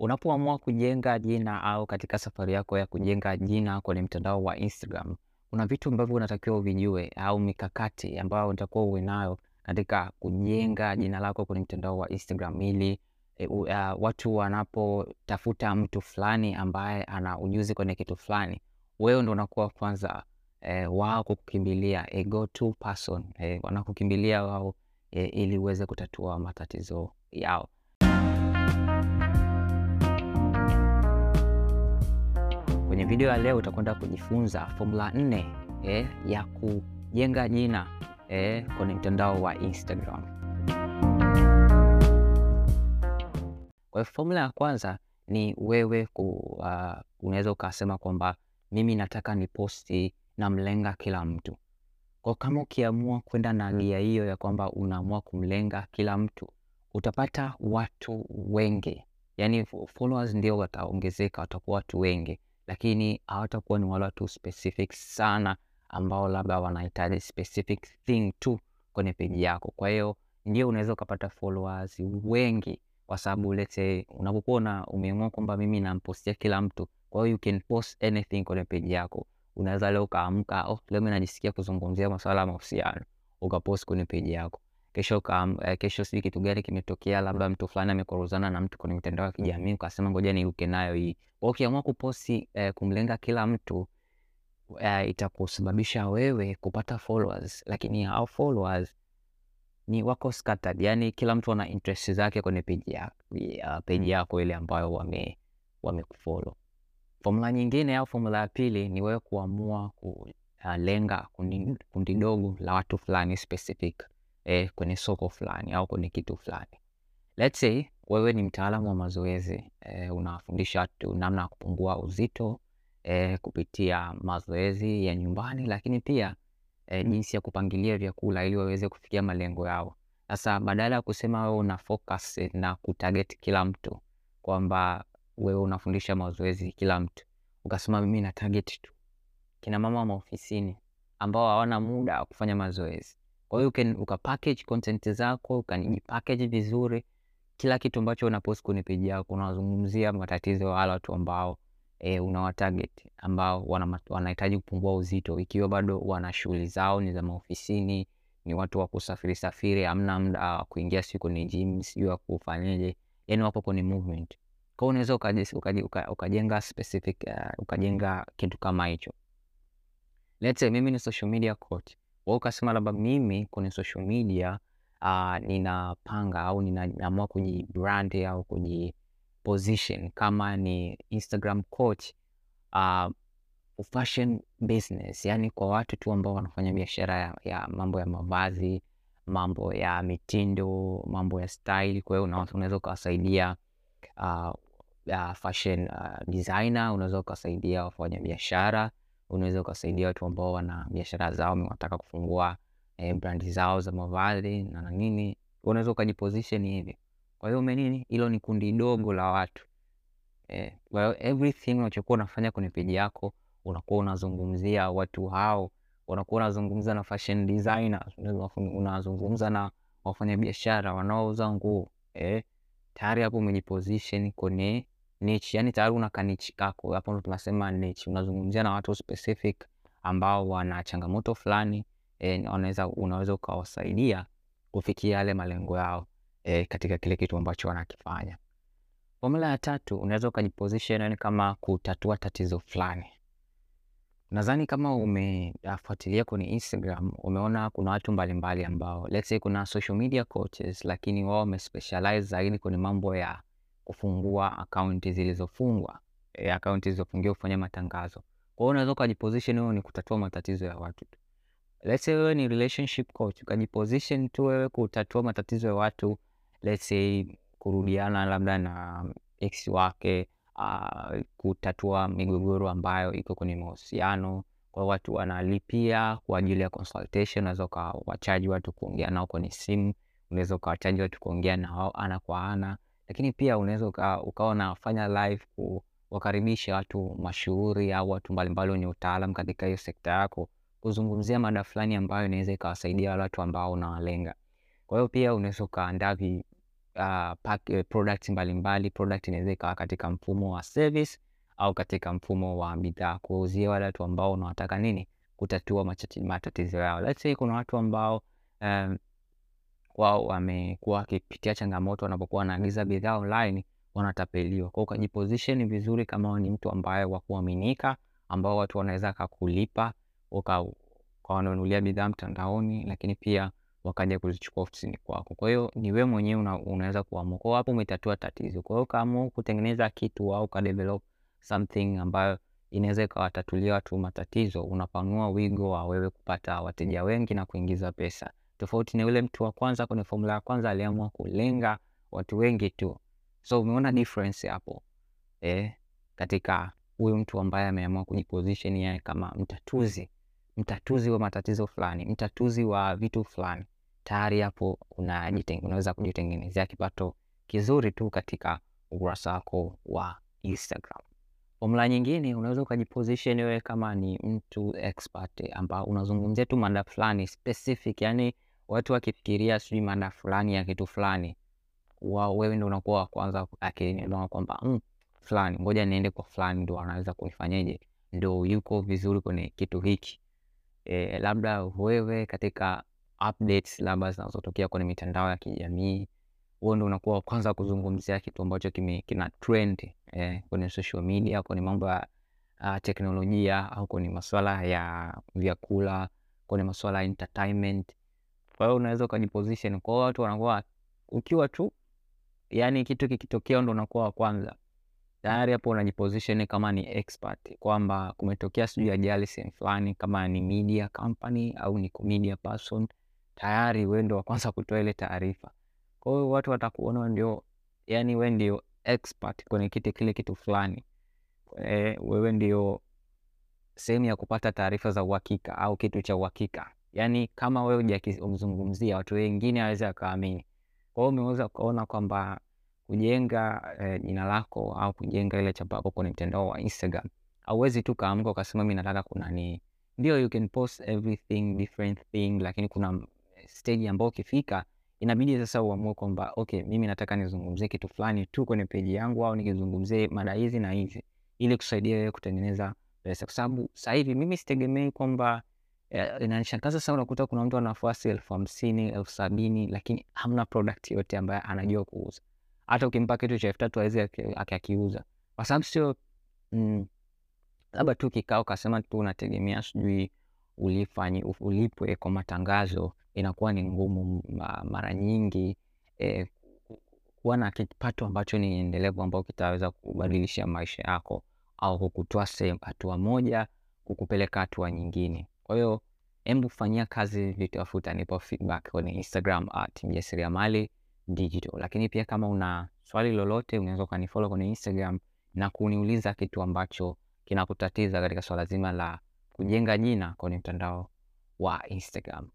Unapoamua kujenga jina au katika safari yako ya kujenga jina kwenye mtandao wa Instagram, kuna vitu ambavyo unatakiwa uvijue au mikakati ambayo unatakiwa uwe nayo katika kujenga jina lako kwenye mtandao wa Instagram ili e, u, uh, watu wanapotafuta mtu fulani ambaye ana ujuzi kwenye kitu fulani, wewe ndo unakuwa kwanza e, wao kukukimbilia a go to person e, wanakukimbilia wao e, ili uweze kutatua matatizo yao. Kwenye video ya leo utakwenda kujifunza fomula nne eh, ya kujenga jina eh, kwenye mtandao wa Instagram. Kwa hiyo formula ya kwanza ni wewe uh, unaweza ukasema kwamba mimi nataka ni posti namlenga kila mtu. Kwa kama ukiamua kwenda na gia hiyo ya kwamba unaamua kumlenga kila mtu, utapata watu wengi, yani followers ndio wataongezeka, watakuwa watu wengi lakini hawatakuwa ni wale watu specific sana ambao labda wanahitaji specific thing tu kwenye peji yako. Kwa hiyo ndio unaweza ukapata followers wengi, kwa sababu let's say unapokuwa umeamua kwamba mimi nampostia kila mtu, kwa hiyo you can post anything kwenye peji yako. Unaweza leo ukaamka, oh, leo mimi najisikia kuzungumzia masuala ya mahusiano, ukapost kwenye peji yako kesho kam, uh, kesho sijui kitu gani kimetokea, labda mtu fulani amekorozana na mtu kwenye mitandao ya kijamii, ukasema ngoja niruke nayo hii. Kwa ukiamua kuposti uh, kumlenga kila mtu uh, itakusababisha wewe kupata followers, lakini hao followers ni wako scattered, yani kila mtu ana interest zake kwenye peji yako, uh, peji yako ile ambayo wame wamekufollow. Formula nyingine au formula ya pili ni wewe kuamua kulenga kundi, kundi dogo la watu fulani specific eh, kwenye soko fulani au kwenye kitu fulani. Let's say wewe ni mtaalamu wa mazoezi eh, unafundisha watu namna ya kupungua uzito eh, kupitia mazoezi ya nyumbani, lakini pia eh, jinsi ya kupangilia vyakula ili waweze kufikia malengo yao. Sasa badala ya kusema wewe una focus na kutarget kila mtu kwamba wewe unafundisha mazoezi kila mtu, ukasema mimi na target tu kina mama wa maofisini ambao hawana muda wa kufanya mazoezi kwa hiyo ukapackage content zako ukanijipackage vizuri, kila kitu ambacho unapost kwenye peji yako unazungumzia matatizo ya wale watu ambao e, unawatarget ambao wanahitaji kupungua uzito, ikiwa bado wana shughuli zao ni za maofisini, ni watu wa kusafiri safiri, hamna muda wa kuingia siku ni gym, sijui wa kufanyaje, yani wako kwenye movement. Kwa unaweza ukajenga uka, uka specific uh, ukajenga kitu kama hicho. Let's say mimi ni social media coach wewe ukasema labda mimi kwenye social media uh, ninapanga au ninaamua kujibrand au kujiposition kama ni Instagram coach uh, fashion business, yani kwa watu tu ambao wanafanya biashara ya, ya mambo ya mavazi, mambo ya mitindo, mambo ya style. Kwa hiyo unaweza ukawasaidia uh, uh, fashion uh, designer, unaweza ukawasaidia wafanya biashara unaweza ukasaidia watu ambao wana biashara zao wanataka kufungua eh, brandi zao za mavazi na nini, unaweza ukajiposition hivi. Kwa hiyo umenini, hilo ni kundi dogo la watu eh, kwa everything unachokuwa unafanya kwenye peji yako unakuwa unazungumzia watu hao, unakuwa unazungumza na fashion designers, unazungumza na wafanyabiashara wanaouza nguo eh, tayari hapo umejiposition kwenye niche, yani tayari una kanichi kako hapo, ndo tunasema niche. Unazungumzia na watu specific ambao wana changamoto fulani e, unaweza ukawasaidia kufikia yale malengo yao e, katika kile kitu ambacho wanakifanya. Formula ya tatu, unaweza ukajiposition yani kama kutatua tatizo fulani. Nadhani kama umefuatilia kwenye Instagram umeona kuna watu mbalimbali ambao let's say kuna social media coaches, lakini wao wamespecialize zaidi kwenye mambo ya kufungua akaunti zilizofungwa e, akaunti zilizofungiwa kufanya matangazo. Kwa hiyo unaweza ukajiposition wewe ni kutatua matatizo ya watu tu. Let's say wewe ni relationship coach, ukajiposition tu wewe kutatua matatizo ya watu, let's say kurudiana labda na ex wake, uh, kutatua migogoro ambayo iko kwenye mahusiano. Kwa watu wanalipia kwa ajili ya consultation, unaweza ukawachaji watu kuongea nao kwenye simu, unaweza ukawachaji watu kuongea nao ana kwa ana lakini pia unaweza uka, ukawa unafanya live kuwakaribisha watu mashuhuri au watu mbalimbali wenye utaalam katika hiyo sekta yako kuzungumzia mada fulani ambayo inaweza ikawasaidia wale watu ambao unawalenga. Kwa hiyo pia unaweza ukaandaa uh, pack, uh, product mbalimbali. Product inaweza ikawa katika mfumo wa service au katika mfumo wa bidhaa, kuwauzia wale watu ambao unawataka nini, kutatua matatizo yao. Let's say kuna watu ambao um, wao wamekuwa wakipitia changamoto wanapokuwa wanaagiza bidhaa online, wanatapeliwa. Kwa ukajiposition vizuri kama ni mtu ambaye wa kuaminika, ambao watu wanaweza kakulipa ukawanunulia bidhaa mtandaoni, lakini pia wakaja kuzichukua ofisini kwako. Kwa hiyo ni wewe mwenyewe una, unaweza kuamua. Kwa hapo umetatua tatizo. Kwa hiyo ukaamua kutengeneza kitu au ukadevelop something ambayo inaweza ikawatatulia watu matatizo, unapanua wigo wa wewe kupata wateja wengi na kuingiza pesa, tofauti na yule mtu wa kwanza kwenye fomula ya kwanza aliamua kulenga watu wengi tu. So umeona difference hapo eh, katika huyu mtu ambaye ameamua kujiposition yeye kama mtatuzi mtatuzi wa matatizo fulani, mtatuzi wa vitu fulani, tayari hapo unaweza kujitengenezea kipato kizuri tu katika ukurasa wako wa Instagram. Fomula nyingine unaweza ukajiposition wewe kama ni mtu expert ambao unazungumzia tu mada fulani specific, yani watu wakifikiria sijui mada fulani ya kitu fulani, wewe ndo unakuwa wa kwanza akilini kwamba mm, fulani, ngoja niende kwa fulani, ndo anaweza kunifanyeje, ndo yuko vizuri kwenye kitu hiki. E, labda wewe katika updates labda zinazotokea kwenye mitandao ya kijamii, huo ndo unakuwa wa kwanza kuzungumzia kitu ambacho kime, kina trend eh, kwenye social media, kwenye mambo ya uh, teknolojia au kwenye masuala ya vyakula, kwenye masuala ya entertainment. Kwa hiyo unaweza ukajiposition, kwa hiyo watu wanakuwa ukiwa tu yani kitu kikitokea ndo unakuwa wa kwanza tayari hapo unajiposition kama ni expert kwamba kumetokea sijui ajali sehemu fulani, kama ni media company au ni media person, tayari wewe ndio wa kwanza kutoa ile taarifa. Kwa hiyo watu watakuona ndio, yani wewe ndio expert kwenye kitu kile kitu fulani. E, wewe ndio sehemu ya kupata taarifa za uhakika au kitu cha uhakika, yani kama wewe hujakizungumzia watu wengine waweze wakaamini. Kwa hiyo umeweza ukaona kwamba kujenga eh, jina lako au kujenga ile chapa yako kwenye mtandao wa Instagram, hauwezi tu kaamka ukasema mi nataka kunani. ndio, you can post everything different thing, lakini kuna stage ambayo ukifika inabidi sasa uamue kwamba okay, mimi nataka nizungumzie kitu fulani tu kwenye peji yangu, au nikizungumzie mada hizi na hizi, ili kusaidia wewe kutengeneza pesa, kwa sababu sasa mimi sitegemei kwamba eh, inanishangaza sana, unakuta kuna mtu ana elfu hamsini elfu sabini lakini hamna product yote ambayo anajua kuuza hata ukimpa kitu cha elfu tatu awezi akakiuza kwa sababu sio mm, labda tu kikao kasema tu unategemea sijui ulifanyi ulipwe kwa matangazo, inakuwa ni ngumu mara nyingi eh, kuwa na kipato ambacho ni endelevu ambao kitaweza kubadilisha maisha yako au kukutoa sehemu hatua moja kukupeleka hatua nyingine. Kwa hiyo hebu fanyia kazi vitafuta, nipo feedback kwenye Instagram at mjasiriamali digital. Lakini pia kama una swali lolote, unaweza ukanifollow kwenye Instagram na kuniuliza kitu ambacho kinakutatiza katika swala zima la kujenga jina kwenye mtandao wa Instagram.